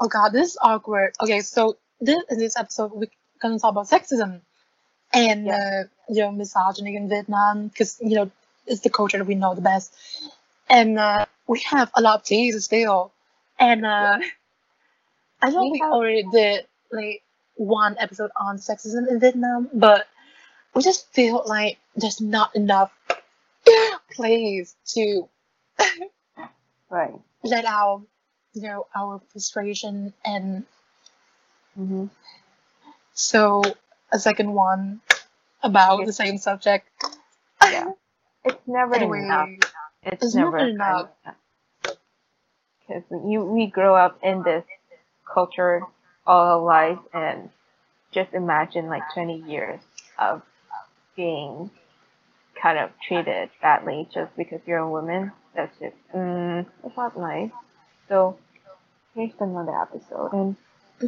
oh god, this is awkward. Okay, so this in this episode we're gonna talk about sexism and Yeah. uh, you know misogyny in Vietnam because you know it's the culture that we know the best, and uh, we have a lot of tea to spill, and uh, I know We we have- already did like one episode on sexism in Vietnam, but we just feel like there's not enough place to Right. let out you know our frustration and Mm-hmm. so a second one about the same subject Yeah. It's never anyway enough. It's, It's never never enough. Because you we grow up in this culture all our lives, and just imagine like 20 years of being kind of treated badly just because you're a woman. That's just mm, it's not nice. So here's another episode, and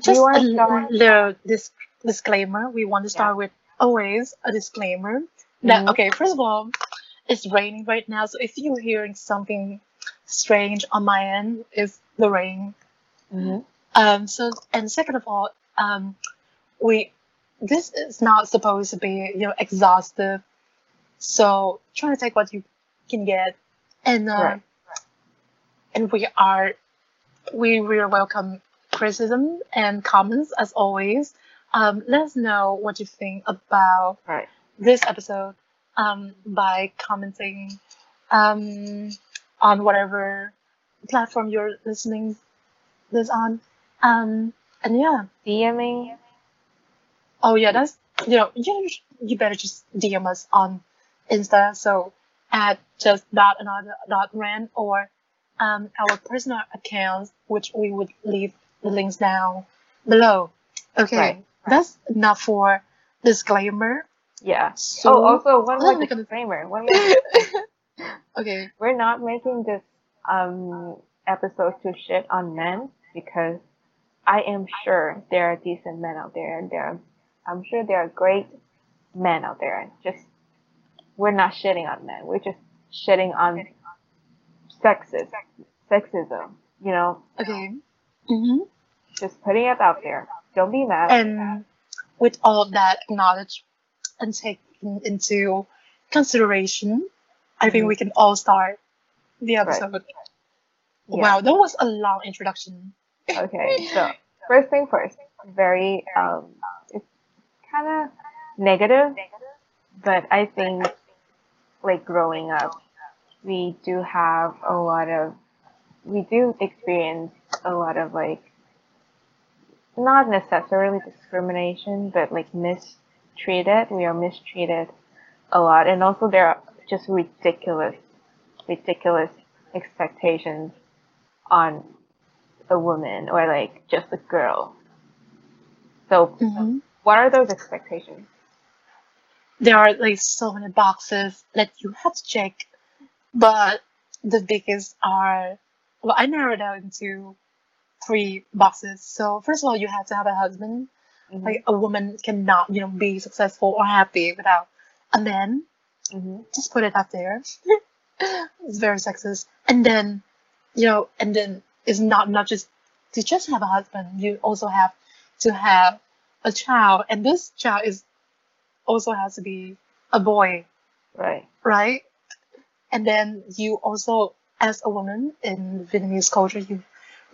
just a little dis- disclaimer. We want to start with always a disclaimer. That Mhm. okay first of all it's raining right now. So if you're hearing something strange on my end it's the rain. Um, so, and second of all, um, we this is not supposed to be you know exhaustive. So try to take what you can get, and uh, Right. and we are we really welcome criticism and comments as always. Um, let us know what you think about right. this episode um, by commenting um, on whatever platform you're listening this on. Um, and yeah, DMing. oh yeah, that's you know you you better just DM us on Insta. So at just dot another dot rant or um, our personal accounts, which we would leave the links down below. Okay, Right. that's enough for disclaimer. Yeah. So oh, also one let more disclaimer. One more okay. we're not making this um episode to shit on men because I am sure there are decent men out there and there are, I'm sure there are great men out there. Just we're not shitting on men. We're just shitting on sexist sexism. You know, Okay. Mm-hmm. just putting it out there. Don't be mad. And with all of that knowledge and taken into consideration, I think Mhm. we can all start the episode. Yeah. Wow, that was a long introduction. Okay, so first thing first, very um, it's kind of negative, but I think like growing up, we do have a lot of, we do experience a lot of like, not necessarily discrimination, but like mistreated. We are mistreated a lot, and also there are just ridiculous, ridiculous expectations on a woman or like just a girl. So hmm what are those expectations? There are like so many boxes that you have to check, but the biggest are well, I narrowed down into three boxes. So first of all, you have to have a husband. Mhm. Like a woman cannot, you know, be successful or happy without a man. Mhm. just put it out there. it's very sexist. And then, you know, and then it's not not just to just have a husband. You also have to have a child, and this child is also has to be a boy, Right. right? And then you also, as a woman in Vietnamese culture, you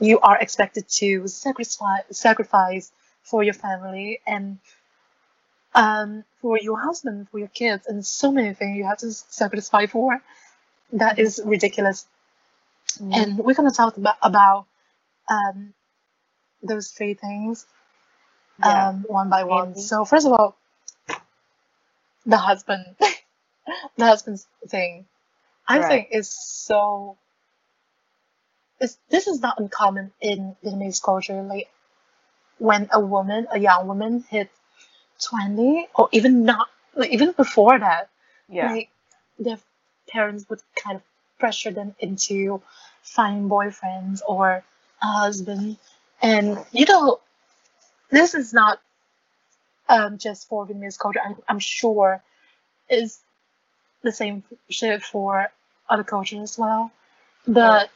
you are expected to sacrifice sacrifice for your family and um, for your husband, for your kids, and so many things you have to sacrifice for. That is ridiculous. Mhm. And we're gonna talk about about um, those three things Yeah. um, one by one. Maybe. So first of all, the husband, the husband's thing, I Right. think is so. It's, this is not uncommon in Vietnamese culture. Like when a woman, a young woman, hits twenty, or even not, like even before that, yeah. like their parents would kind of pressure them into finding boyfriends or a husband and you know this is not um, just for Vietnamese culture I'm, I'm sure is the same shit for other cultures as well but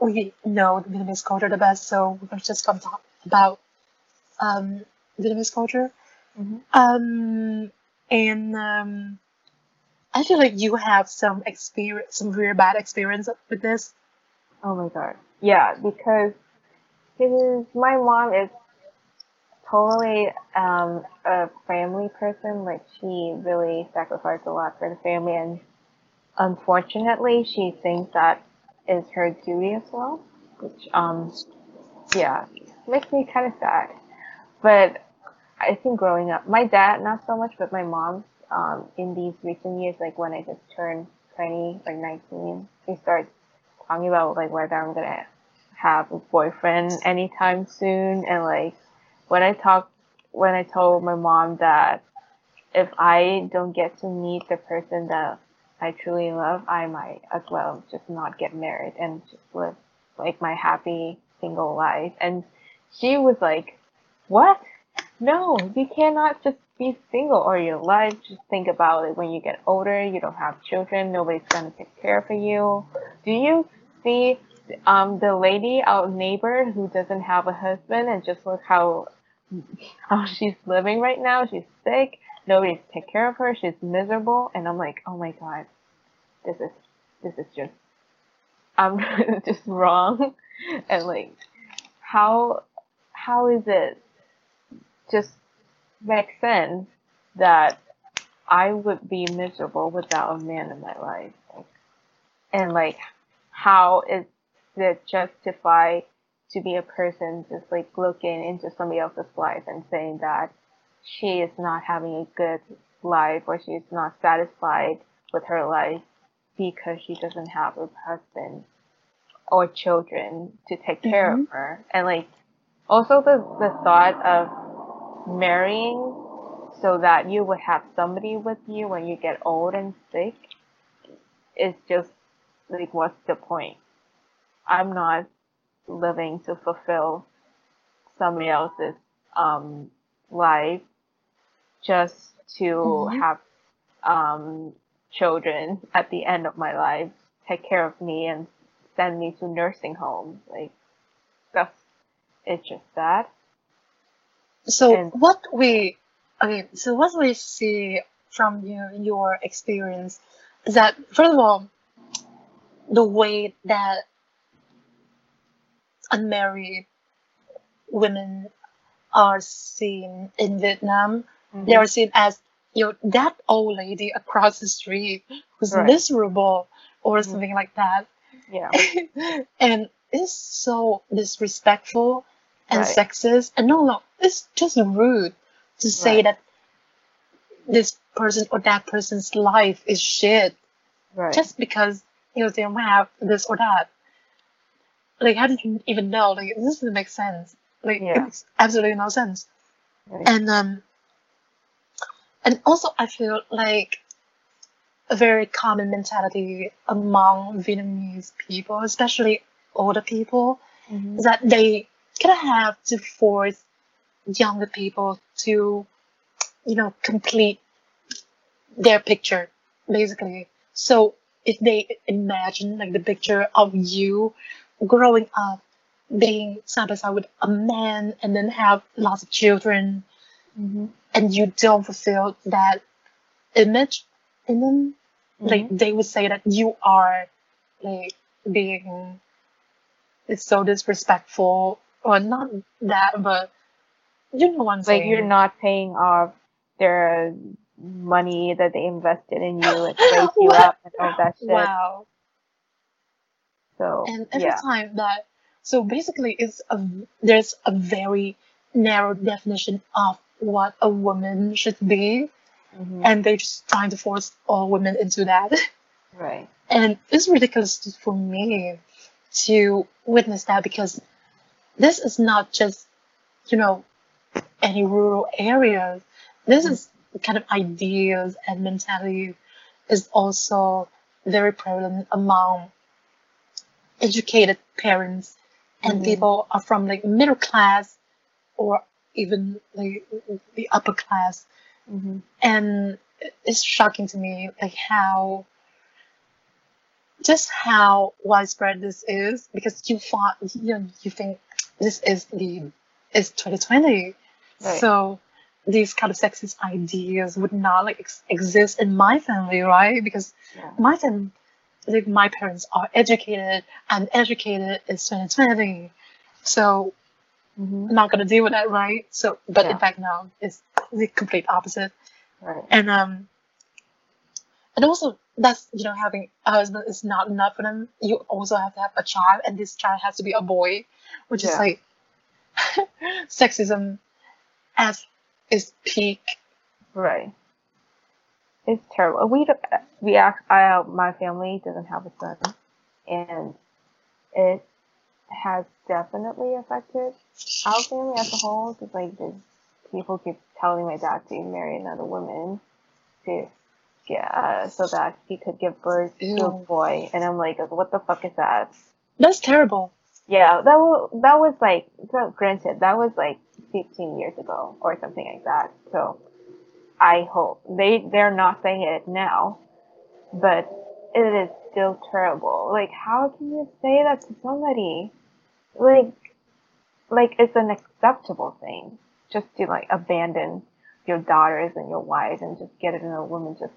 we know the Vietnamese culture the best, so we're just gonna talk about um, Vietnamese culture. Mhm. Um, and um, I feel like you have some experience, some really bad experience with this. Oh my god. Yeah, because because my mom is totally um, a family person. Like she really sacrificed a lot for the family, and unfortunately, she thinks that is her duty as well. Which um, yeah, makes me kind of sad. But I think growing up, my dad not so much, but my mom um, in these recent years, like when I just turned 20 or 19, she start talking about like whether I'm gonna have a boyfriend anytime soon, and like when I talk, when I told my mom that if I don't get to meet the person that I truly love, I might as well just not get married and just live like my happy single life. And she was like, "What? No, you cannot just be single all your life. Just think about it. When you get older, you don't have children. Nobody's gonna take care of you. Do you see um the lady, our neighbor, who doesn't have a husband, and just look how how she's living right now. She's sick. Nobody take care of her. She's miserable. And I'm like, oh my god, this is this is just I'm just wrong. And like, how how is it just makes sense that I would be miserable without a man in my life? And like, how is it justified to be a person just like looking into somebody else's life and saying that she is not having a good life or she's not satisfied with her life because she doesn't have a husband or children to take care of her. And like also the the thought of marrying so that you would have somebody with you when you get old and sick is just like what's the point? I'm not living to fulfill somebody else's um, life just to Mhm. have um, children at the end of my life take care of me and send me to nursing home. Like that's it's just that. So And- what we, okay, so what we see from your your experience is that first of all, the way that unmarried women are seen in Vietnam, they are seen as you know that old lady across the street who's Right. miserable or Mhm. something like that, Yeah. and it's so disrespectful and Right. sexist. And no, no, it's just rude to say Right. that this person or that person's life is shit Right. just because you know they don't have this or that. Like, how did you even know? Like, this doesn't make sense. Like, Yeah. it makes absolutely no sense. right. And um, and also I feel like a very common mentality among Vietnamese people, especially older people, Mhm. is that they kind of have to force younger people to, you know, complete their picture, basically. So if they imagine like the picture of you growing up being side by side with a man and then have lots of children Mhm. And you don't fulfill that image in them, like Mhm. they would say that you are like being it's so disrespectful or not that but you know what I'm like saying. you're not paying off their money that they invested in you and raised you up and all that shit. wow. So And every yeah. time that so basically it's a there's a very narrow definition of what a woman should be Mhm. and they're just trying to force all women into that. Right. And it's ridiculous for me to witness that because this is not just, you know, any rural areas. This is the kind of ideas and mentality is also very prevalent among educated parents and Mhm. people are from like middle class or even like the upper class Mhm. and it's shocking to me like how just how widespread this is because you thought you know you think this is the is 2020 Right. so these kind of sexist ideas would not like ex- exist in my family right because Yeah. my family like my parents are educated and educated is 2020 so Mm-hmm. Not gonna deal with that right so but Yeah. in fact now it's the complete opposite Right. and um and also that's you know having a husband is not enough for them you also have to have a child and this child has to be a boy which is like sexism at its peak Right. It's terrible. We don't- we act. I my family doesn't have a son, and it has definitely affected our family as a whole. Because like the people keep telling my dad to marry another woman to yeah, uh, so that he could give birth to a boy, and I'm like, what the fuck is that? that's terrible Yeah, that was that was like so granted that was like 15 years ago or something like that. So I hope they they're not saying it now, but it is still terrible. Like how can you say that to somebody? Like like it's an acceptable thing just to like abandon your daughters and your wives and just get another woman just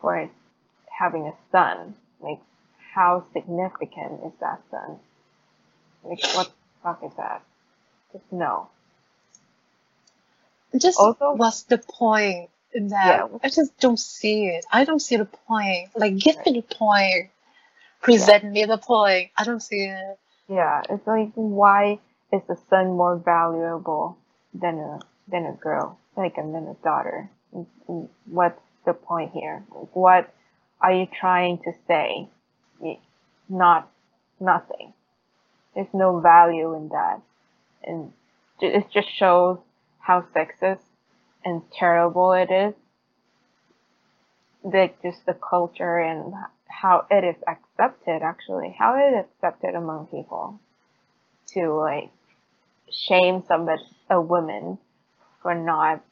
for having a son. Like how significant is that son? Like, what the fuck is that? Just no. just Also- what's the point in that Yeah. i just don't see it i don't see the point like give me the point present me the point i don't see it Yeah, it's like, why is the son more valuable than a than a girl, like and than a daughter? What's the point here? What are you trying to say? Not nothing. There's no value in that, and it just shows how sexist and terrible it is. Like just the culture and how it is accepted actually, how it is accepted among people to like shame somebody, a woman for not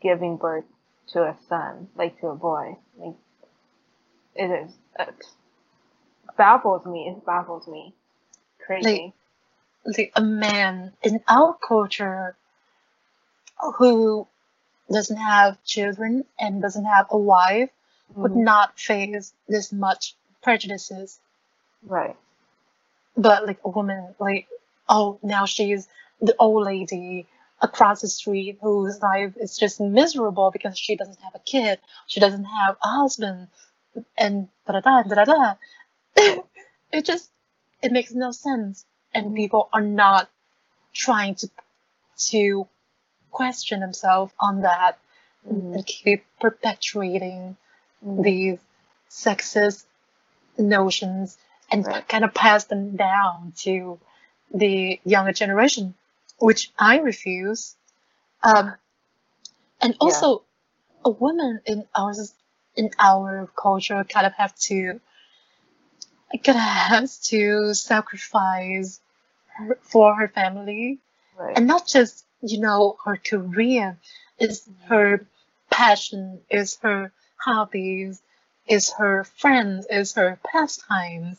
giving birth to a son, like to a boy. Like it is, it baffles me. It baffles me. Crazy. like a man in our culture who doesn't have children and doesn't have a wife would Mhm. not face this much prejudices Right. but like a woman like oh now she's the old lady across the street whose life is just miserable because she doesn't have a kid she doesn't have a husband and da da da da da it just it makes no sense and people are not trying to to question themselves on that Mhm. and keep perpetuating. These sexist notions and Right. kind of pass them down to the younger generation, which I refuse. Um, and also, a woman in our in our culture kind of have to kind of has to sacrifice her- for her family Right. and not just you know her career is her passion is her hobbies is her friends is her pastimes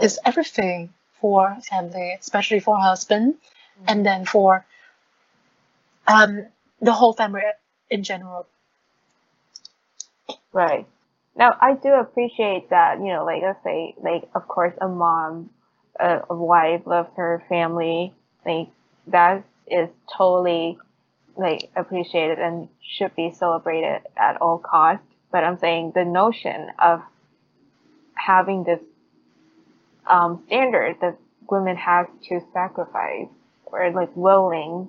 is everything for family especially for husband and then for um the whole family in general Right. Now, I do appreciate that, you know, like let's say, like, of course, a mom, a, a wife loves her family. Like, that is totally, like, appreciated and should be celebrated at all costs. But I'm saying the notion of having this um, standard that women have to sacrifice or, like, willing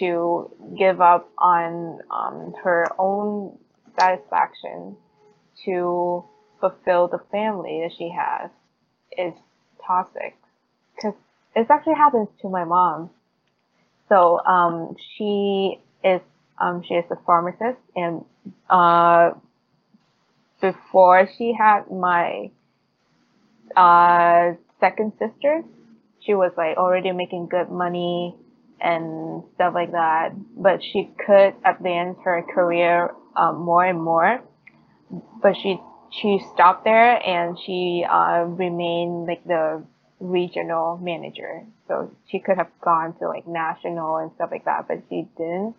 to give up on um, her own satisfaction to fulfill the family that she has is toxic. Because it actually happens to my mom. So um, she is um, she is a pharmacist, and uh, before she had my uh, second sister, she was like already making good money and stuff like that. But she could advance her career um, more and more. But she she stopped there and she uh, remained like the regional manager. So she could have gone to like national and stuff like that, but she didn't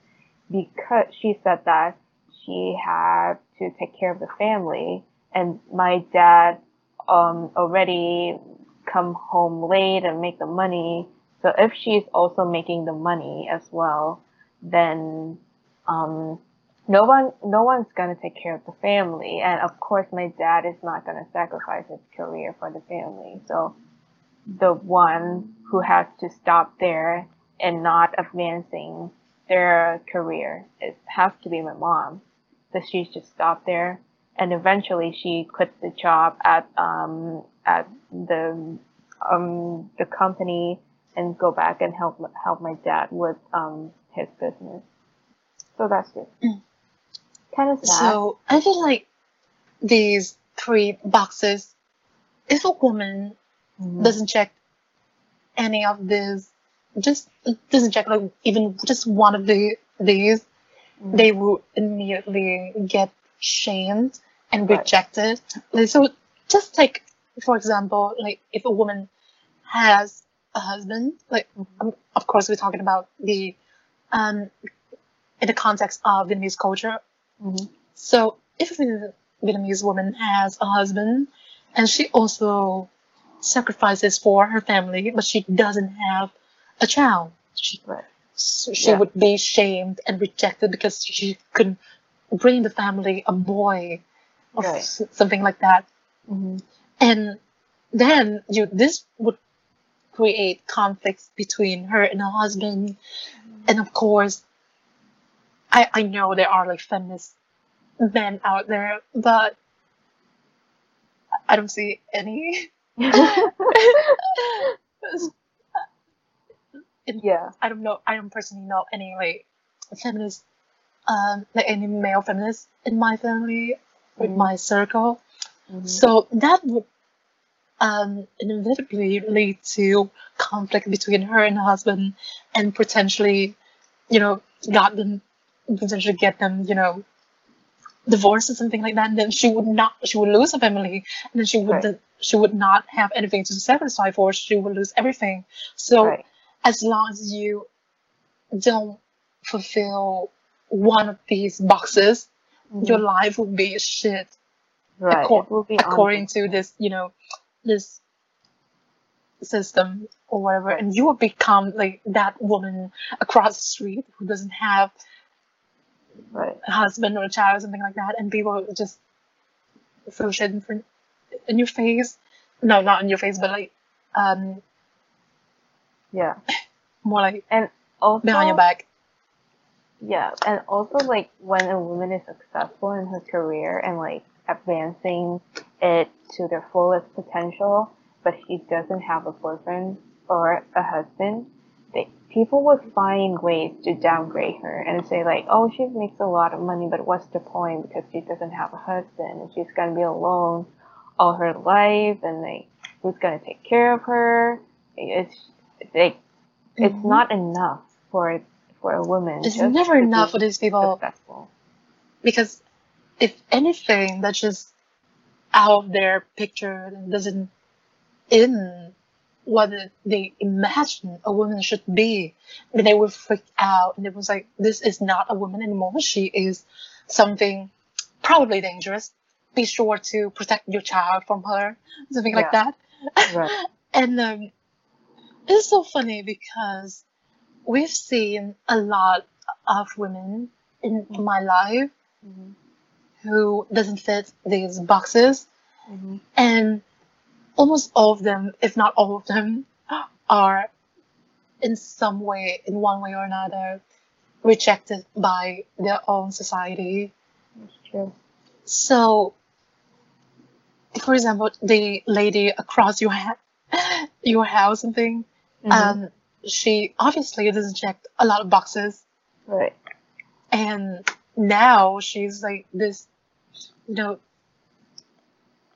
because she said that she had to take care of the family and my dad um already come home late and make the money. So if she's also making the money as well, then um no one no one's gonna take care of the family. And of course my dad is not gonna sacrifice his career for the family. So the one who has to stop there and not advancing their career it has to be my mom. So she's just stopped there and eventually she quit the job at um at the um the company and go back and help help my dad with um his business. So that's it. Mm. Kind of sad. So I feel like these three boxes, if a woman Mhm. doesn't check any of these, just doesn't check like even just one of the these. They will immediately get shamed and Right. rejected. Like, so just like for example, like if a woman has a husband, like Mhm. um, of course we're talking about the um in the context of Vietnamese culture. Mhm. So if a Vietnamese woman has a husband and she also sacrifices for her family, but she doesn't have a child, she Right. So she Yeah. would be shamed and rejected because she couldn't bring the family a boy or Right. something like that. Mhm. And then you this would create conflicts between her and her husband. And of course, I, I know there are like feminist men out there, but I don't see any. yeah. I don't know. I don't personally know any like feminist, um, like any male feminist in my family, with Mhm. my circle. Mhm. So that would um, inevitably lead to conflict between her and her husband, and potentially, you know, got them potentially get them, you know, divorced or something like that. And then she would not, she would lose her family, and then she would Right. she would not have anything to satisfy for. She would lose everything. So Right. As long as you don't fulfill one of these boxes, your Mhm. life will be shit right. acco- will be according to this, you know, this system or whatever, and you will become like that woman across the street who doesn't have right. a husband or a child or something like that, and people will just throw shit in, front, in your face. No, not in your face, but like um, Yeah. more like And also behind your back. Yeah, and also like when a woman is successful in her career and like advancing it to their fullest potential, but she doesn't have a boyfriend or a husband, they, people would find ways to downgrade her and say like, oh, she makes a lot of money, but what's the point because she doesn't have a husband and she's gonna be alone all her life and like who's gonna take care of her? It's like it's Mhm. not enough for for a woman. It's never enough for these people successful. because if anything that's just out of their picture and doesn't in what they imagine a woman should be, then they will freak out and it was like, this is not a woman anymore. She is something probably dangerous. Be sure to protect your child from her, something like that. Right. And um, it's so funny because we've seen a lot of women in Mhm. my life Mhm. who doesn't fit these boxes Mhm. and almost all of them if not all of them are in some way in one way or another rejected by their own society That's true. so for example the lady across your ha- your house something Mhm. um she obviously doesn't check a lot of boxes right. and now she's like this you know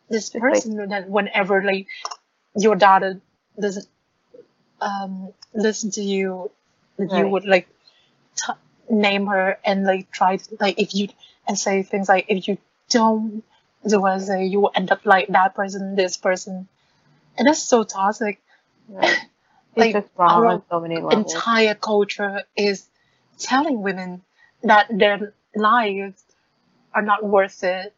this Just like- person that whenever like your daughter doesn't um listen to you that you would like t- name her and like try to like if you and say things like if you don't the way say you will end up like that person, this person, and that's so toxic. Right. It's Like, just wrong on so many levels. Entire culture is telling women that their lives are not worth it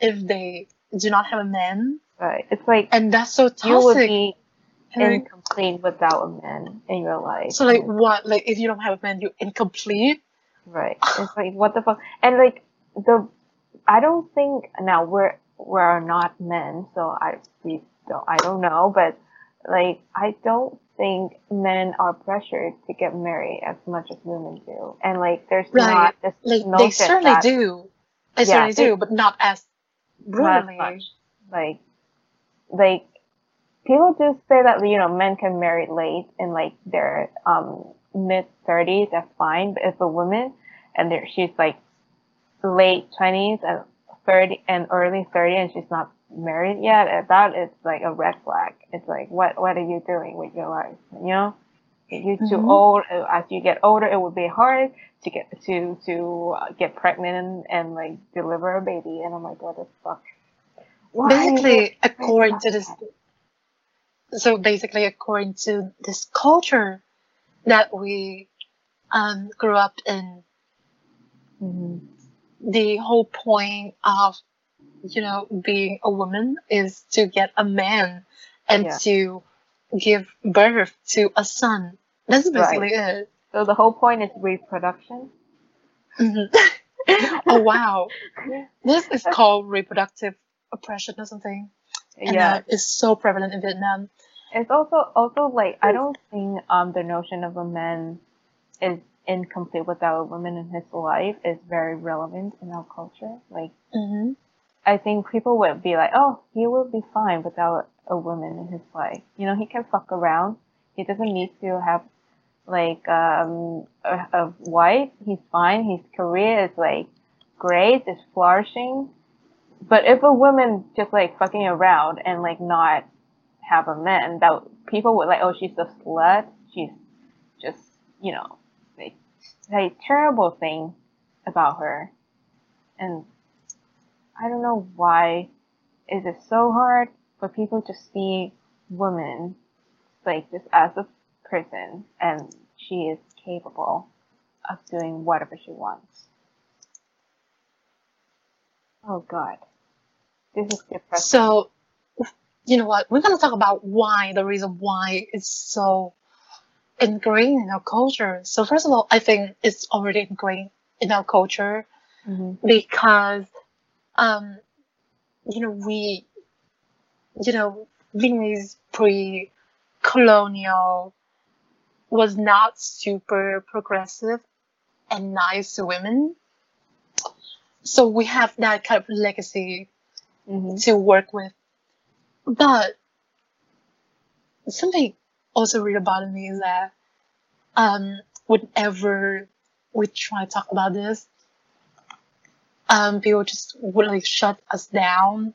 if they do not have a man, Right. It's like and that's so toxic. you would be like, incomplete without a man in your life. so like what? Like if you don't have a man, you're incomplete. Right. It's like what the fuck and like the I don't think now we're we're not men, so I we don't I don't know, but like I don't think men are pressured to get married as much as women do. And like there's Right. not this Like notion they certainly that do. They Yeah, certainly they- do, but not as not brutally. Like like people just say that you know men can marry late in like their um mid thirties, that's fine. But if a woman and there she's like late twenties and thirty and early thirty and she's not married yet, uh, that is like a red flag. It's like what what are you doing with your life? You know? If you're too Mhm. old, uh, as you get older, it would be hard to get to to uh, get pregnant and, and like deliver a baby. And I'm like, what the fuck? Why Basically, according to this, so basically according to this culture that we um, grew up in, Mhm. the whole point of you know being a woman is to get a man and Yeah. to give birth to a son. That's basically it. So the whole point is reproduction. Mhm. oh wow, this is called reproductive oppression or something, and yeah, uh, it's so prevalent in Vietnam. it's also also like I don't think um the notion of a man is incomplete without a woman in his life is very relevant in our culture. Like hmm I think people would be like, oh, he will be fine without a woman in his life. You know, he can fuck around. He doesn't need to have like um a, a wife. He's fine. His career is like great. It's flourishing. But if a woman just like fucking around and like not have a man, that people would like, oh, she's a slut. She's just you know like say terrible thing about her, and I don't know why is it so hard for people to see women like just as a person and she is capable of doing whatever she wants. Oh god. This is depressing. So, you know what? We're gonna talk about why the reason why it's so ingrained in our culture. So first of all, I think it's already ingrained in our culture Mhm. because, um, you know, we, you know, Vietnamese pre-colonial was not super progressive and nice to women. So we have that kind of legacy Mhm. to work with. But something also really bothered me is that um, whenever we try to talk about this, um, people just would like shut us down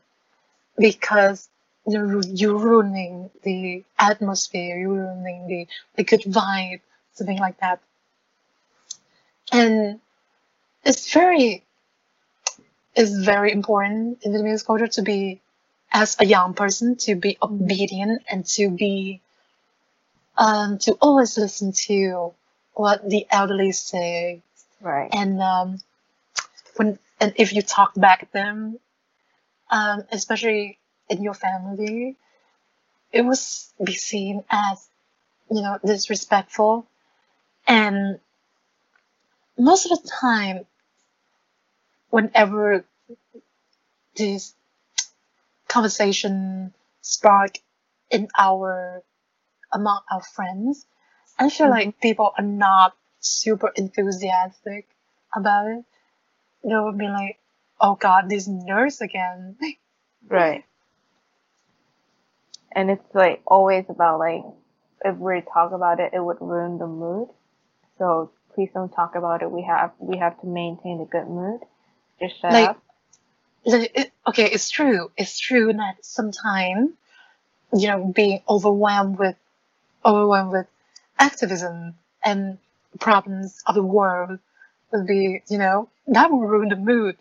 because you're, you're ruining the atmosphere, you're ruining the, the good vibe, something like that. And it's very it's very important in Vietnamese culture to be, as a young person, to be obedient and to be, um, to always listen to what the elderly say. Right. And um, when and if you talk back them, um, especially in your family, it was be seen as, you know, disrespectful. And most of the time, whenever this conversation spark in our among our friends, I feel like people are not super enthusiastic about it. They would be like, "Oh God, this nurse again." Right. And it's like always about like if we talk about it, it would ruin the mood. So please don't talk about it. We have we have to maintain a good mood. Just shut Like- up. Like, it, okay, it's true. It's true that sometimes, you know, being overwhelmed with, overwhelmed with activism and problems of the world would be, you know, that will ruin the mood.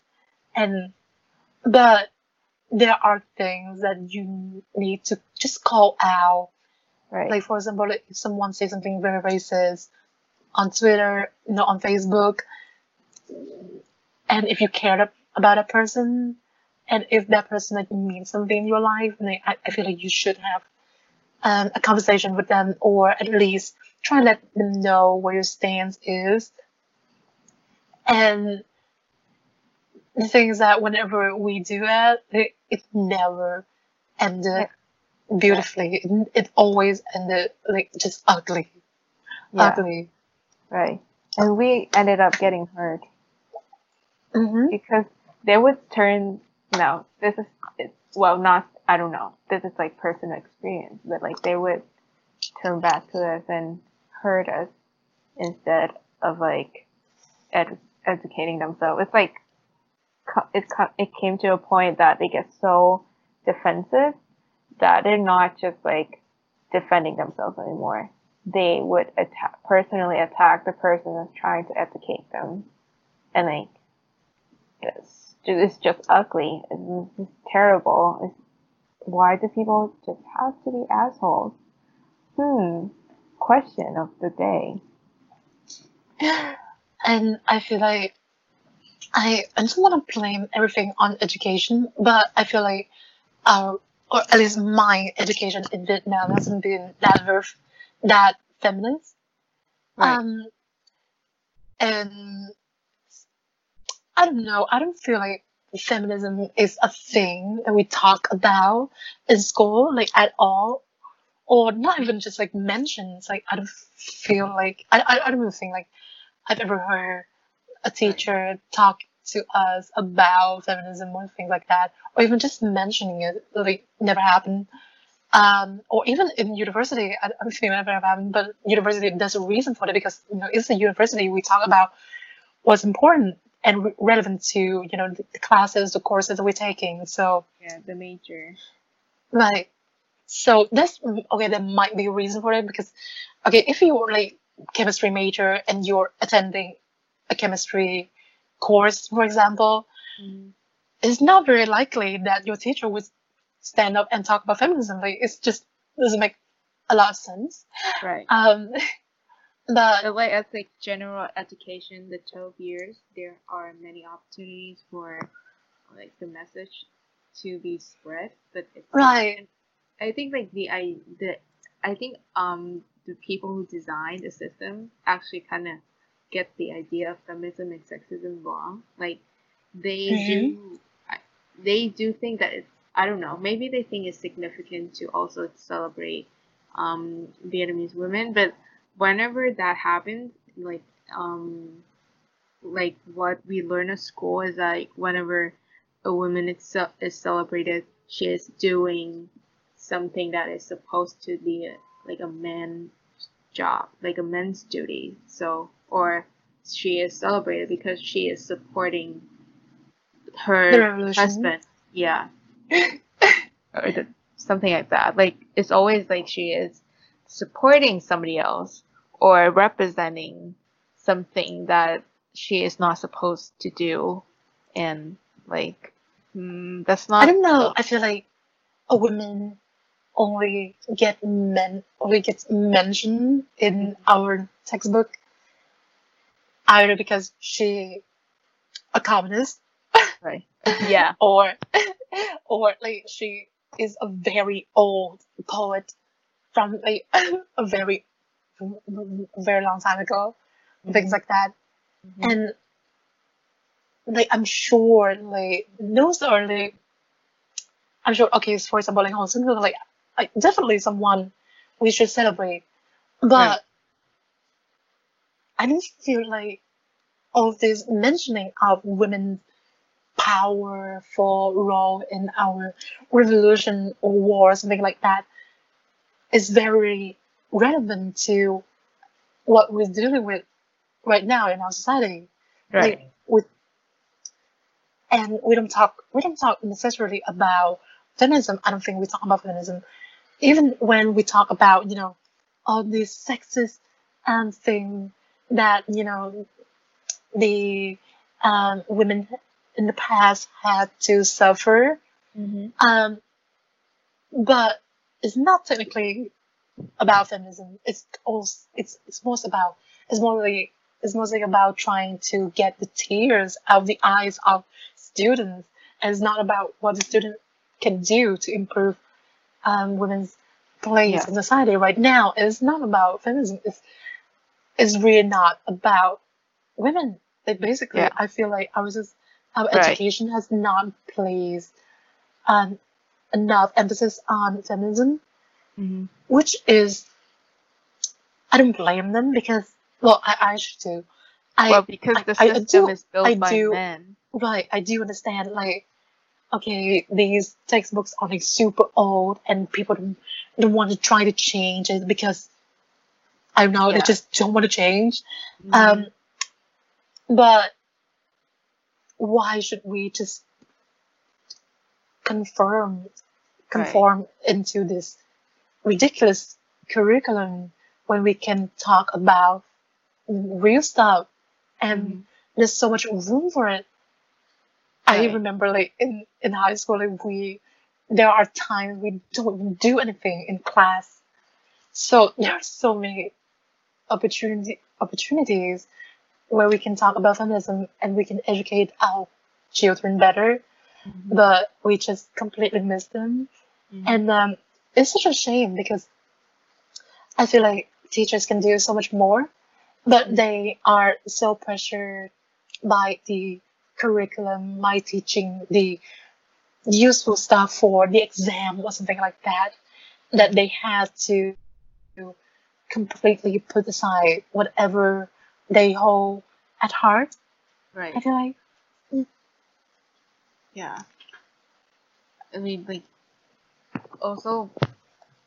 And, but there are things that you need to just call out. Right. Like for example, if someone says something very racist on Twitter, you know, on Facebook, and if you cared about a person, and if that person like means something in your life, then I, I feel like you should have um, a conversation with them, or at least try to let them know where your stance is. And the thing is that whenever we do that, it, it never ended beautifully. It, it always ended like just ugly, Yeah. ugly. Right. And we ended up getting hurt hmm because they would turn. No, this is it's, well, not. I don't know. This is like personal experience, but like they would turn back to us and hurt us instead of like ed- educating themselves. It's like it it came to a point that they get so defensive that they're not just like defending themselves anymore. They would attack personally attack the person that's trying to educate them, and like it's it's just ugly. It's, it's terrible. It's, why do people just have to be assholes? Hmm. Question of the day. And I feel like I, I don't want to blame everything on education, but I feel like our, or at least my education in Vietnam hasn't been that ver- that feminist. Right. Um, and I don't know. I don't feel like feminism is a thing that we talk about in school, like at all, or not even just like mentions. Like I don't feel like I I, I don't even think like I've ever heard a teacher talk to us about feminism or things like that, or even just mentioning it. Like never happened. Um, or even in university, I, don't think it never happened, but university, there's a reason for it because, you know, it's a university we talk about what's important and re- relevant to, you know, the, the classes, the courses that we're taking. So, Yeah, the major. like, so that's, okay, there might be a reason for it because, okay, if you're like chemistry major and you're attending a chemistry course, for example, it's not very likely that your teacher would stand up and talk about feminism. Like, it's just doesn't make a lot of sense. Right. Um, but But like as like general education, the 12 years, there are many opportunities for like the message to be spread. But it's Right. I think like the I the I think um the people who design the system actually kind of get the idea of feminism and sexism wrong. Like they do they do think that it's I don't know maybe they think it's significant to also celebrate um Vietnamese women, but whenever that happens, like um like what we learn at school is like whenever a woman is, ce- is celebrated, she is doing something that is supposed to be like a man's job, like a man's duty. So, or she is celebrated because she is supporting her husband. Yeah. or the, something like that. Like, it's always like she is supporting somebody else or representing something that she is not supposed to do. And, like, mm, that's not. I don't know. I feel like a woman only get men only gets mentioned in our textbook either because she a communist Right. Yeah. or or like she is a very old poet from like a very very long time ago things like that Mhm. and like i'm sure like those are like i'm sure okay it's for example like Seung, like definitely someone we should celebrate but Right. i don't feel like all this mentioning of women's powerful role in our revolution or war something like that is very relevant to what we're dealing with right now in our society Right. like with and we don't talk we don't talk necessarily about feminism i don't think we talk about feminism even when we talk about you know all these sexist um thing that you know the um, women in the past had to suffer Mm-hmm. Um, but it's not technically about feminism. It's also it's it's most about it's mostly it's mostly about trying to get the tears out of the eyes of students, and it's not about what the student can do to improve um, women's place Yeah. in society right now. is not about feminism. It's really not about women. Like basically, Yeah. I feel like our just our Right. education has not placed um, enough emphasis on feminism Mm-hmm. which is I don't blame them because well I, I should do. I well, because I- the I- I system do- is built I by do- men. right I do understand like okay these textbooks are like super old and people don't, don't want to try to change it because I don't know Yeah. they just don't want to change. Mhm. Um, but why should we just confirm conform into this ridiculous curriculum when we can talk about real stuff and Mhm. there's so much room for it. I remember like in, in high school like we there are times we don't do anything in class. So there are so many opportunity opportunities where we can talk about feminism and we can educate our children better, Mhm. but we just completely miss them. Mhm. And um, it's such a shame because I feel like teachers can do so much more, but they are so pressured by the curriculum, my teaching the useful stuff for the exam or something like that, that they had to completely put aside whatever they hold at heart. right. I feel like. Yeah. I mean, like, also,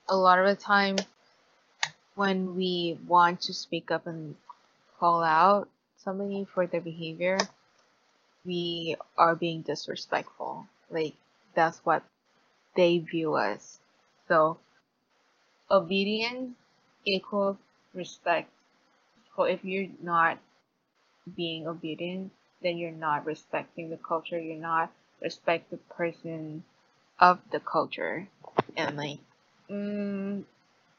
a lot of the time, when we want to speak up and call out somebody for their behavior, we are being disrespectful. Like, that's what they view us. So, obedience equals respect. So, if you're not being obedient, then you're not respecting the culture, you're not respect the person of the culture and like mm,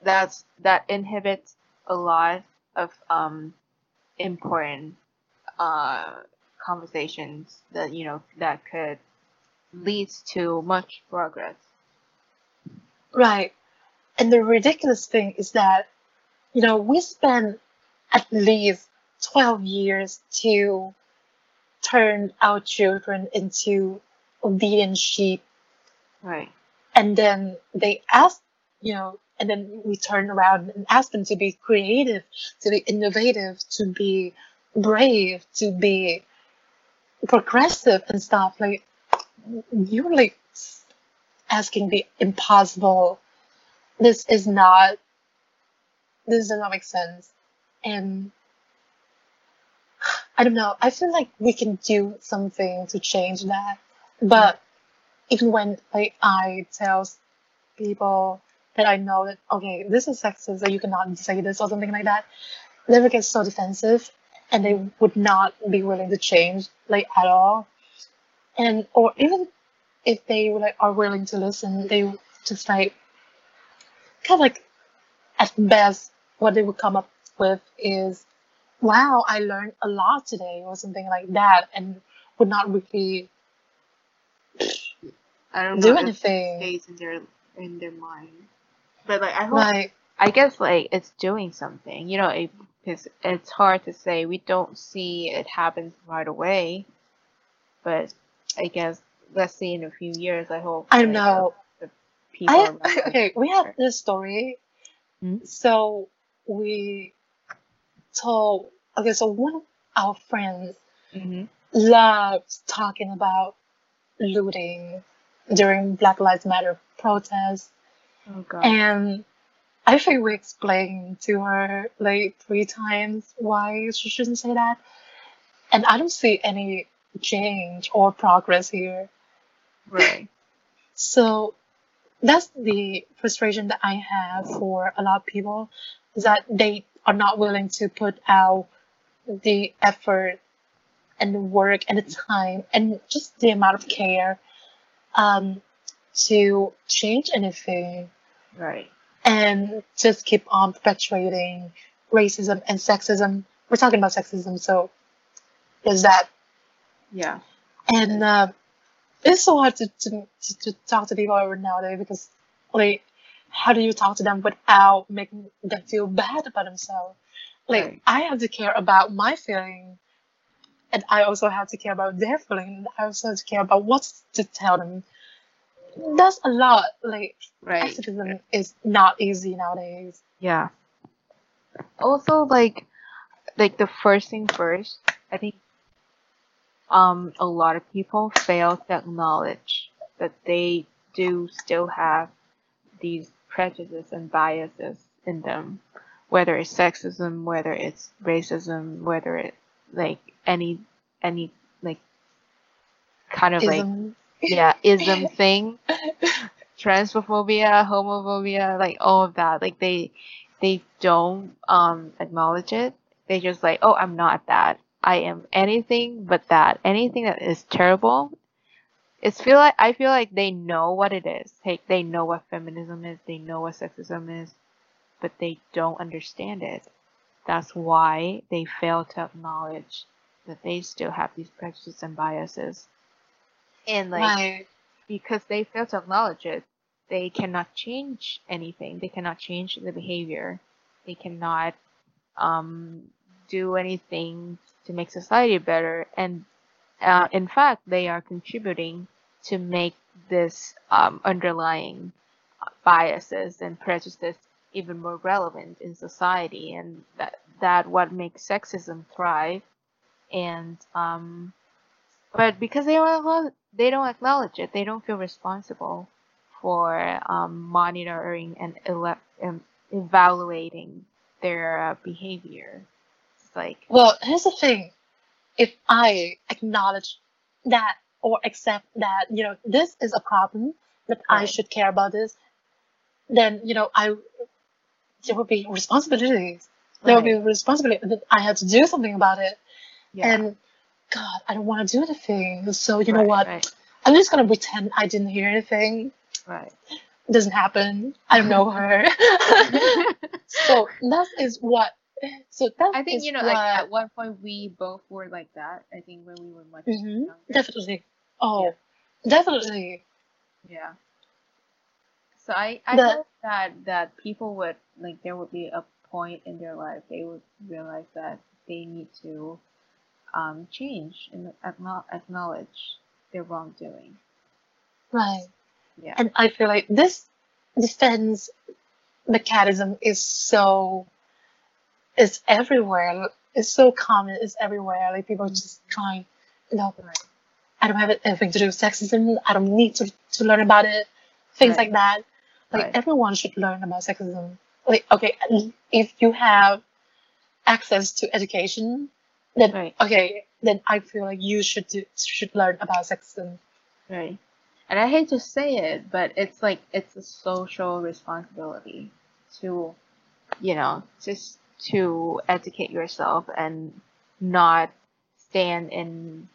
that's that inhibits a lot of um important uh conversations that you know that could lead to much progress Right. And the ridiculous thing is that, you know, we spend at least 12 years to turn our children into obedient sheep. right And then they ask, you know, and then we turn around and ask them to be creative, to be innovative, to be brave, to be progressive and stuff. Like, you're like asking the impossible. This is not, this does not make sense. And I don't know, I feel like we can do something to change that. But even when like I tell people that I know that okay, this is sexist, that you cannot say this or something like that, they would get so defensive and they would not be willing to change like at all. And or even if they like are willing to listen, they just like kind of like at best what they would come up with is wow, I learned a lot today or something like that and would not really i don't do anything. stays in their in their mind but like i hope Like I guess like it's doing something, you know, it, it's, it's hard to say. We don't see it happen right away, but I guess let's see in a few years. I hope. I know. The, the people. I okay, we have this story. Hmm? So we told okay, so one of our friends Mhm. loves talking about looting during Black Lives Matter protests Oh god. and I think we explained to her like three times why she shouldn't say that. And I don't see any change or progress here. right. So that's the frustration that I have for a lot of people is that they are not willing to put out the effort and the work and the time and just the amount of care um, to change anything Right. And just keep on perpetuating racism and sexism. We're talking about sexism, so there's that. Yeah. And uh, it's so hard to, to, to, talk to people over nowadays because, like, how do you talk to them without making them feel bad about themselves? Like, Right. I have to care about my feeling, and I also have to care about their feeling, and I also have to care about what to tell them. That's a lot. Like, Right. activism is not easy nowadays. Yeah. Also, like, like the first thing first, I think, um, a lot of people fail to acknowledge that they do still have these prejudices and biases in them, whether it's sexism, whether it's racism, whether it like any any like kind of like. Yeah ism thing. Transphobia homophobia like all of that. Like they they don't um acknowledge it. They just like oh i'm not that. I am anything but that. Anything that is terrible. It's feel like i feel like they know what it is. Like they know what feminism is. They know what sexism is but they don't understand it. That's why they fail to acknowledge that they still have these prejudices and biases and like Right. because they fail to acknowledge it, they cannot change anything. They cannot change the behavior. They cannot um, do anything to make society better. And uh, in fact, they are contributing to make this um, underlying biases and prejudices even more relevant in society. And that that what makes sexism thrive. And um, but because they acknowledge, they don't acknowledge it, they don't feel responsible for um, monitoring and ele- um, evaluating their uh, behavior. It's like Well, here's the thing. If I acknowledge that or accept that, you know, this is a problem, that I should care about this, then, you know, I there will be responsibilities. There will be Right. responsibility that I have to do something about it. yeah, And God, I don't want to do anything. So you know right, what? Right, I'm just gonna pretend I didn't hear anything. right. It doesn't happen. I don't know her. so that is what. So that I think you know, what, like at one point we both were like that. I think when we were much Mhm, younger. definitely. Oh, definitely. Yeah. So I I The- that that people would like there would be a point in their life they would realize that they need to um change and acknowledge their wrongdoing. Right. Yeah. And I feel like this defense mechanism is so it's everywhere. It's so common. It's everywhere. Like people just trying, you know, Right. I don't have anything to do with sexism. I don't need to to learn about it. Things Right. like that. Like Right. everyone should learn about sexism. Like okay, if you have access to education, then Right. okay, then I feel like you should do, should learn about sexism. Right. And I hate to say it, but it's like it's a social responsibility to, you know, just to educate yourself and not stand in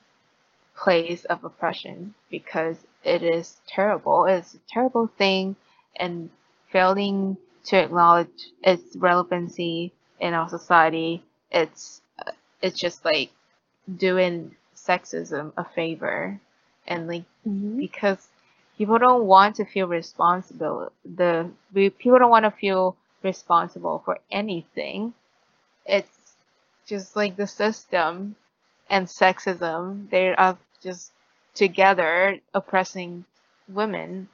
place of oppression because it is terrible. It's a terrible thing and failing to acknowledge its relevancy in our society, it's it's just like doing sexism a favor and like Mm-hmm. because people don't want to feel responsible the people don't want to feel responsible for anything it's just like the system and sexism they are just together oppressing women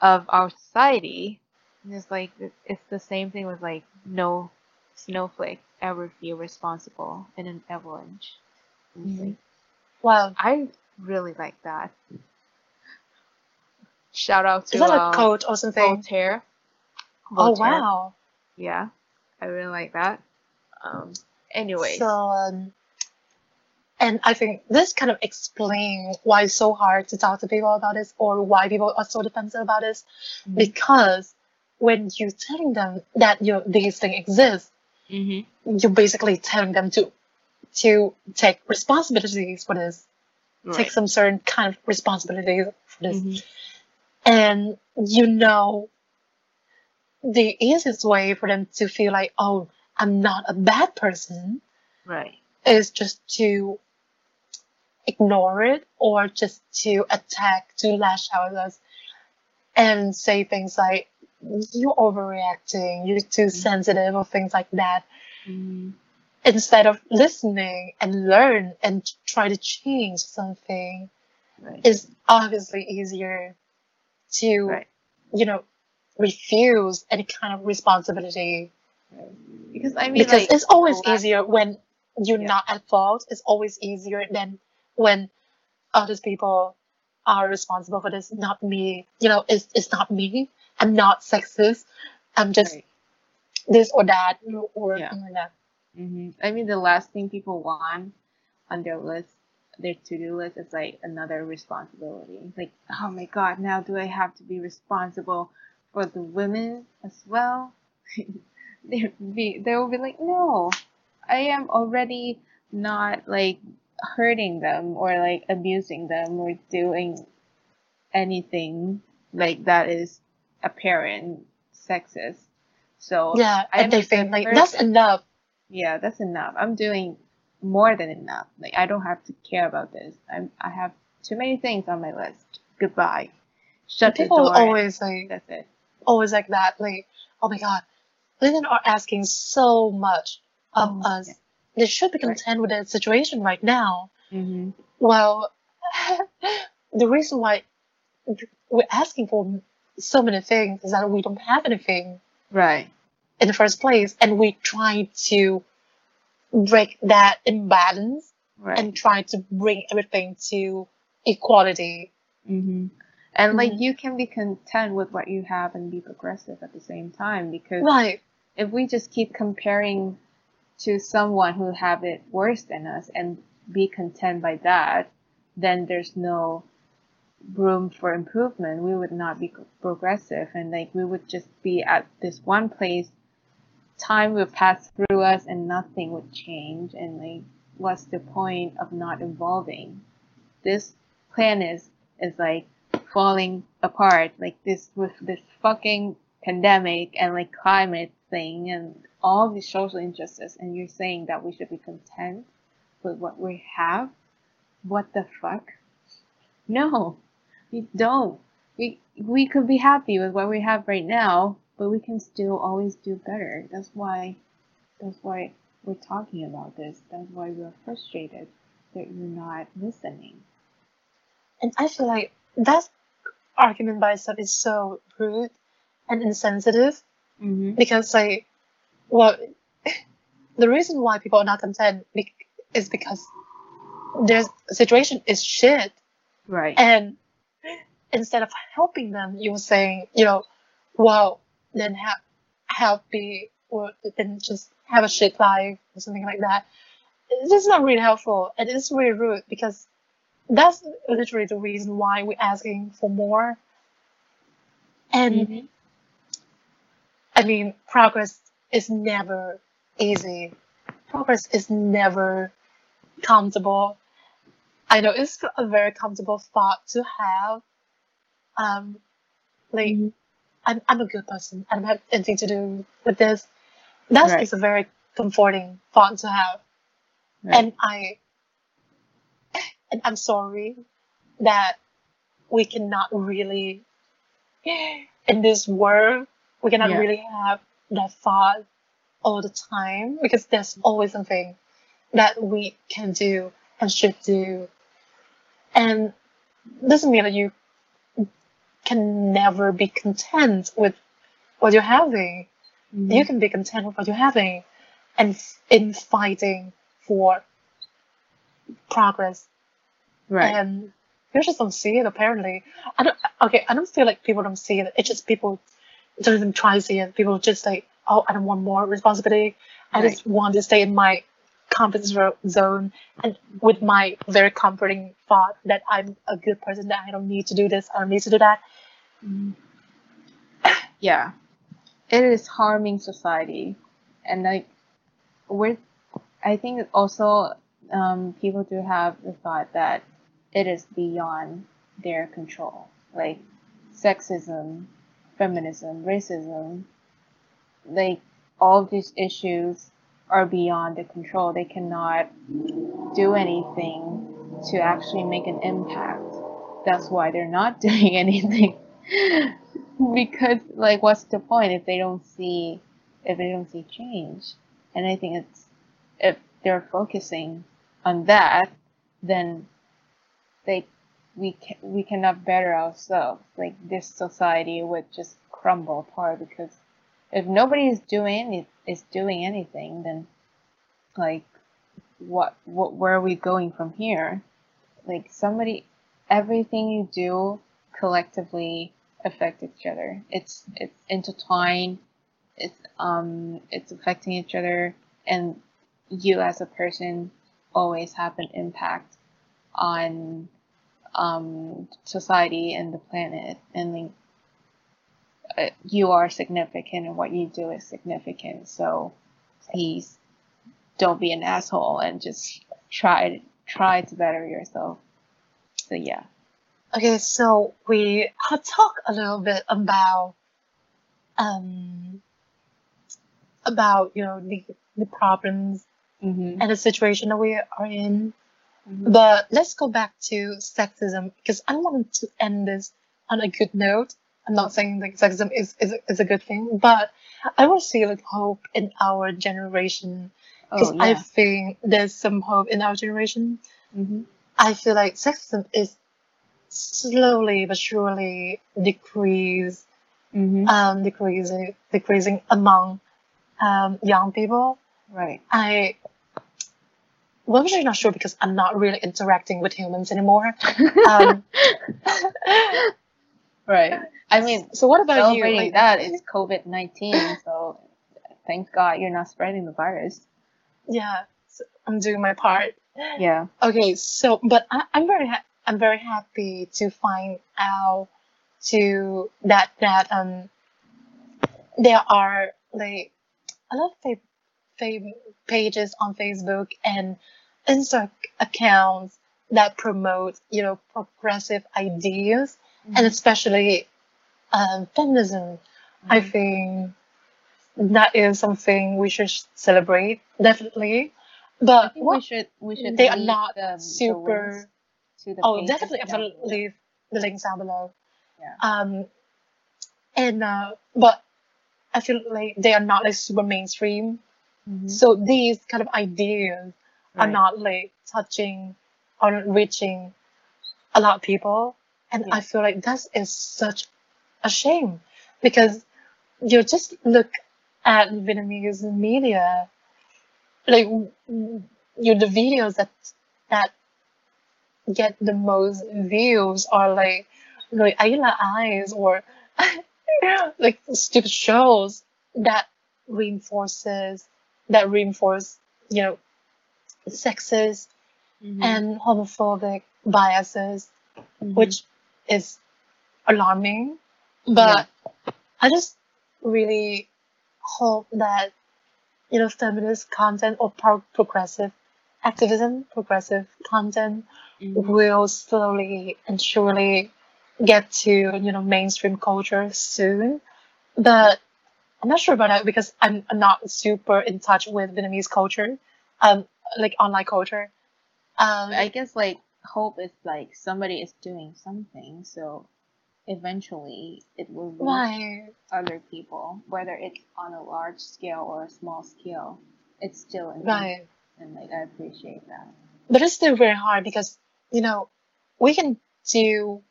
of our society and it's like it's the same thing with like no snowflake ever feel responsible in an avalanche And it's Mhm. like, Wow. I really like that. Shout out to Is that a uh, quote or something? Voltaire. Oh wow. Yeah, I really like that. Um. anyway. So, um, and I think this kind of explains why it's so hard to talk to people about this or why people are so defensive about this. Mhm. Because when you're telling them that your these thing exists, Mhm. you're basically telling them to to take responsibilities for this, take some certain kind of responsibilities for this. Mhm. and you know the easiest way for them to feel like oh i'm not a bad person Right. is just to ignore it or just to attack to lash out at us and say things like you're overreacting you're too sensitive or things like that Mm-hmm. instead of listening and learn and try to change something Right. is obviously easier to Right. you know refuse any kind of responsibility Because I mean, because like, it's always last- easier when you're Yeah. not at fault it's always easier than when other people are responsible for this not me you know it's, it's not me i'm not sexist i'm just Right. this or that or Yeah. something like that hmm I mean, the last thing people want on their list, their to-do list, is like another responsibility. Like, oh my god, now do I have to be responsible for the women as well? they be they will be like, no, I am already not like hurting them or like abusing them or doing anything like that is apparent sexist. So yeah I and they think like that's enough yeah, that's enough. I'm doing more than enough. Like I don't have to care about this. I'm I have too many things on my list. Goodbye. Shut people the door. always like That's it. always like that like oh my god women are asking so much of Oh, us yeah. they should be Right. content with their situation right now Mm-hmm. well the reason why we're asking for so many things is that we don't have anything Right. in the first place and we try to break that imbalance Right. and try to bring everything to equality mm-hmm. And like Mhm. you can be content with what you have and be progressive at the same time because right if we just keep comparing to someone who have it worse than us and be content by that, then there's no room for improvement. We would not be progressive and like we would just be at this one place. Time will pass through us and nothing would change. And like, what's the point of not evolving? This planet is, is like falling apart. Like this with this fucking pandemic and like climate thing and all the social injustice and you're saying that we should be content with what we have what the fuck no we don't. We we could be happy with what we have right now but we can still always do better. That's why that's why we're talking about this. That's why we're frustrated that you're not listening. And i feel like that argument by itself is so rude and insensitive mm-hmm. because like well the reason why people are not content is because their situation is shit. Right. And instead of helping them you're saying you know well then have help be or then just have a shit life or something like that it's just not really helpful and it's really rude because that's literally the reason why we're asking for more and Mhm. I mean, progress is never easy. Progress is never comfortable. I know it's a very comfortable thought to have. Um, like, Mhm. I'm, I'm a good person. I don't have anything to do with this. That is Right. a very comforting thought to have. Right. And I, and I'm sorry that we cannot really, in this world, we cannot Yeah. really have that thought all the time because there's always something that we can do and should do. And doesn't mean that you can never be content with what you're having. Mhm. you can be content with what you're having and f- in fighting for progress. Right. And you just don't see it apparently. I don't okay i don't feel like people don't see it. It's just people don't even try to see it. People just like oh i don't want more responsibility. I Right. just want to stay in my comfort zone and with my very comforting thought that i'm a good person that i don't need to do this i don't need to do that. Yeah. It is harming society. And like we're i think also um, people do have the thought that it is beyond their control. Like sexism, feminism, racism, like all these issues are beyond the control. They cannot do anything to actually make an impact. That's why they're not doing anything. because like what's the point if they don't see if they don't see change? And I think it's if they're focusing on that, then they we can, we cannot better ourselves. Like this society would just crumble apart because if nobody is doing is doing anything, then like what what where are we going from here? Like somebody, everything you do collectively affect each other. It's it's intertwined. It's um it's affecting each other, and you as a person always have an impact on um, society and the planet and like, uh, you are significant and what you do is significant so please don't be an asshole and just try try to better yourself so yeah Okay, so we have talked a little bit about um about you know the the problems mm-hmm. and the situation that we are in. Mhm. But let's go back to sexism because I want to end this on a good note. I'm not saying that sexism is, is, is a good thing, but I will see like hope in our generation because oh I think there's some hope in our generation. mm-hmm. I feel like sexism is slowly but surely decrease, Mm-hmm. um, decreasing, decreasing among um, young people. right I, well, I'm actually not sure because I'm not really interacting with humans anymore. Um, right i mean so what about you? celebrating Like, that is covid-19 so thank god you're not spreading the virus yeah, so I'm doing my part. yeah Okay, so but I, I'm very ha- I'm very happy to find out to that that um there are like a lot of fa- fa- pages on Facebook and Insta accounts that promote you know progressive ideas and especially um, feminism. I Mhm. think that is something we should celebrate definitely. But we should we should they are not the, the super to the Oh, definitely. I'm gonna leave the links down below. Yeah. Um, and uh, but I feel like they are not like super mainstream. Mhm. So these kind of ideas are not like touching or reaching a lot of people, and Yeah. I feel like that is such a shame because you just look at Vietnamese media, like you the videos that that get the most views are like like Ayla Eyes or like stupid shows that reinforces that reinforce you know sexist Mhm. and homophobic biases Mhm. which is alarming but I just really hope that you know feminist content or pro- progressive activism progressive content Mhm. will slowly and surely get to you know mainstream culture soon. But i'm not sure about that because I'm not super in touch with vietnamese culture um like online culture. Um I guess like hope is like somebody is doing something, so eventually it will reach other people, whether it's on a large scale or a small scale. It's still an right and like I appreciate that. but it's still very hard because you know we can do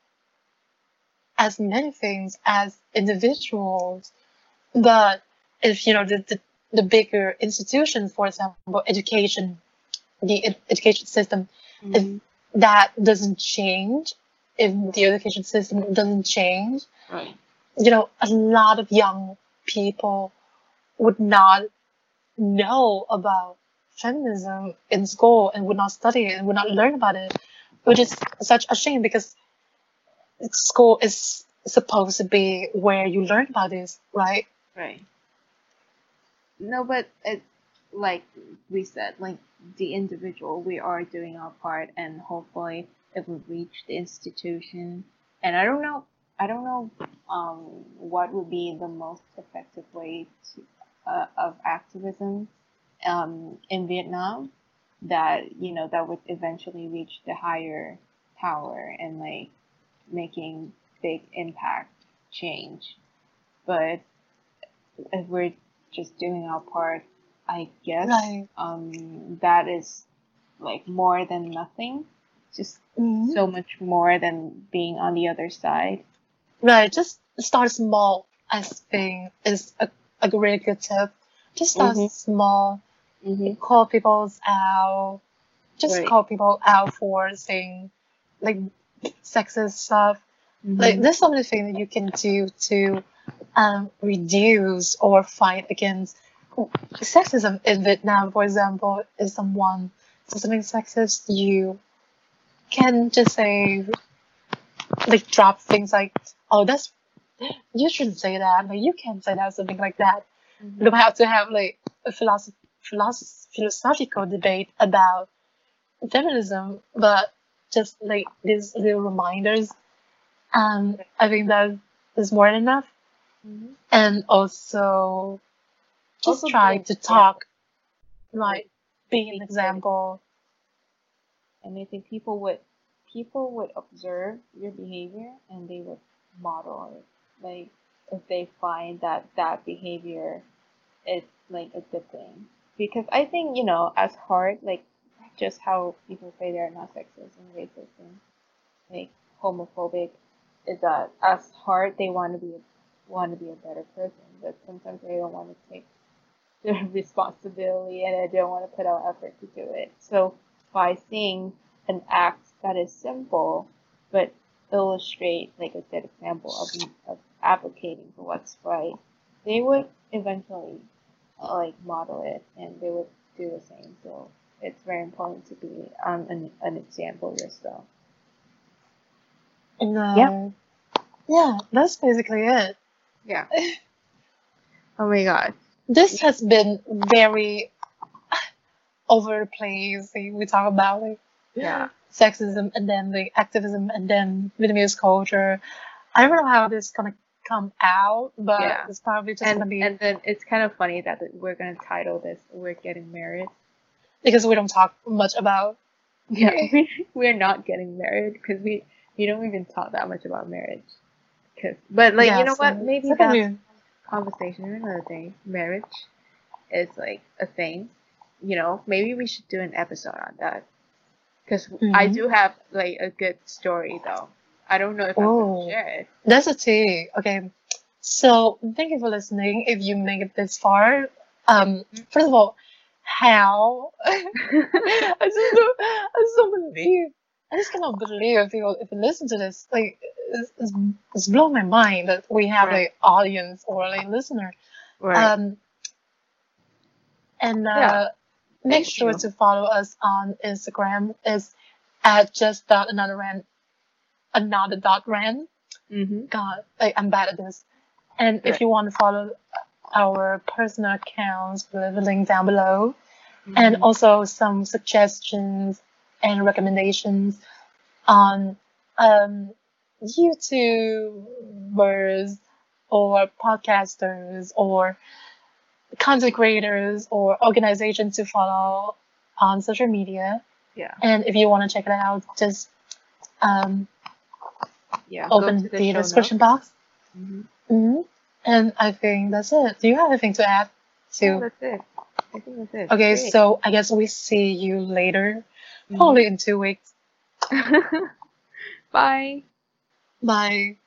as many things as individuals but if you know the, the, the bigger institutions for example education the ed- education system Mhm. That doesn't change if the education system doesn't change Right. you know a lot of young people would not know about feminism in school and would not study it and would not learn about it which is such a shame because school is supposed to be where you learn about this right Right. No, but it like we said, like the individual, we are doing our part, and hopefully it will reach the institution. And I don't know, I don't know um, what would be the most effective way to, uh, of activism um, in Vietnam that you know that would eventually reach the higher power and like making big impact change. But if we're just doing our part, I guess Right. um, that is like more than nothing. Just Mhm. so much more than being on the other side. Right, just start small. I think is a, a really good tip. Just start Mhm. small. Mm-hmm. Call people out. Just Right. call people out for saying like sexist stuff. Mm-hmm. Like there's so many things that you can do to um, reduce or fight against sexism in Vietnam. For example, if someone says something sexist, you can just say like drop things like, "Oh, that's you shouldn't say that." Like you can't say that, something like that. Mhm. You don't have to have like a philosoph- philosoph- philosophical debate about feminism, but just like these little reminders. Um, I think that is more than enough. Mhm. And also, just try to talk, like, be Be an example. and I think people would people would observe your behavior and they would model it. Like if they find that that behavior is like a good thing, because I think you know as hard like just how people say they're not sexist and racist and like homophobic is that as hard they want to be want to be a better person, but sometimes they don't want to take the responsibility and I don't want to put out effort to do it. So by seeing an act that is simple but illustrate like a good example of, of advocating for what's right, they would eventually uh, like model it and they would do the same. So it's very important to be um, an, an example yourself. And, uh, Yeah. Yeah, that's basically it. Yeah. oh my god. This has been very over the we talk about like Yeah. sexism and then the activism and then Vietnamese culture. I don't know how this is gonna come out, but Yeah. it's probably just And, gonna be and then it's kind of funny that we're gonna title this "We're Getting Married." because we don't talk much about Yeah, we, we're not getting married because we we don't even talk that much about marriage. Cause, but like you know so what? Maybe it's gonna that's be- conversation or another thing. Marriage is like a thing. You know, maybe we should do an episode on that. Because I Mhm. do have like a good story though. I don't know if Oh. gonna share it. That's a tea. Okay. So thank you for listening. If you make it this far, um, first of all, how? I just don't, I just don't believe. I just cannot believe if you if you listen to this. Like, it's, it's, it's blown my mind that we have Right. like audience or like listener. right. Um, and uh, Yeah. make Thank sure you. to follow us on Instagram. Is at just dot another rant, another dot rant. mm-hmm. God, I'm bad at this. And if you want to follow our personal accounts, we'll leave a link down below. Mm-hmm. And also some suggestions and recommendations on um, YouTubers or podcasters or content creators or organizations to follow on social media. yeah, And if you want to check it out, just um, yeah. open to the, description notes. box. Mm-hmm. hmm And I think that's it. Do you have anything to add Yeah, to? that's it. I think that's it. okay, Great. so I guess we see you later. Probably mm. in two weeks. Bye. Bye.